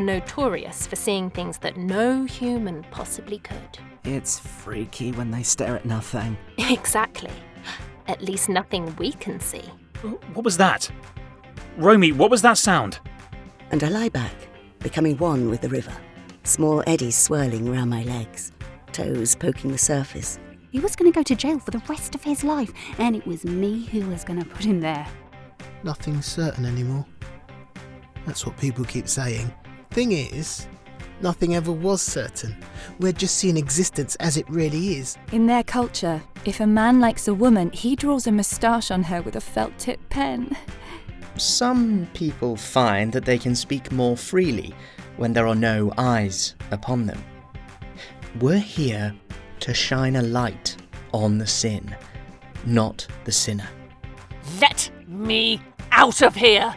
notorious for seeing things that no human possibly could. It's freaky when they stare at nothing. Exactly. At least nothing we can see. What was that? Romy, what was that sound? And I lie back, becoming one with the river. Small eddies swirling round my legs, toes poking the surface. He was going to go to jail for the rest of his life, and it was me who was going to put him there. Nothing's certain anymore. That's what people keep saying. Thing is, nothing ever was certain. We're just seeing existence as it really is. In their culture, if a man likes a woman, he draws a moustache on her with a felt tip pen. Some people find that they can speak more freely when there are no eyes upon them. We're here to shine a light on the sin, not the sinner. Let me out of here!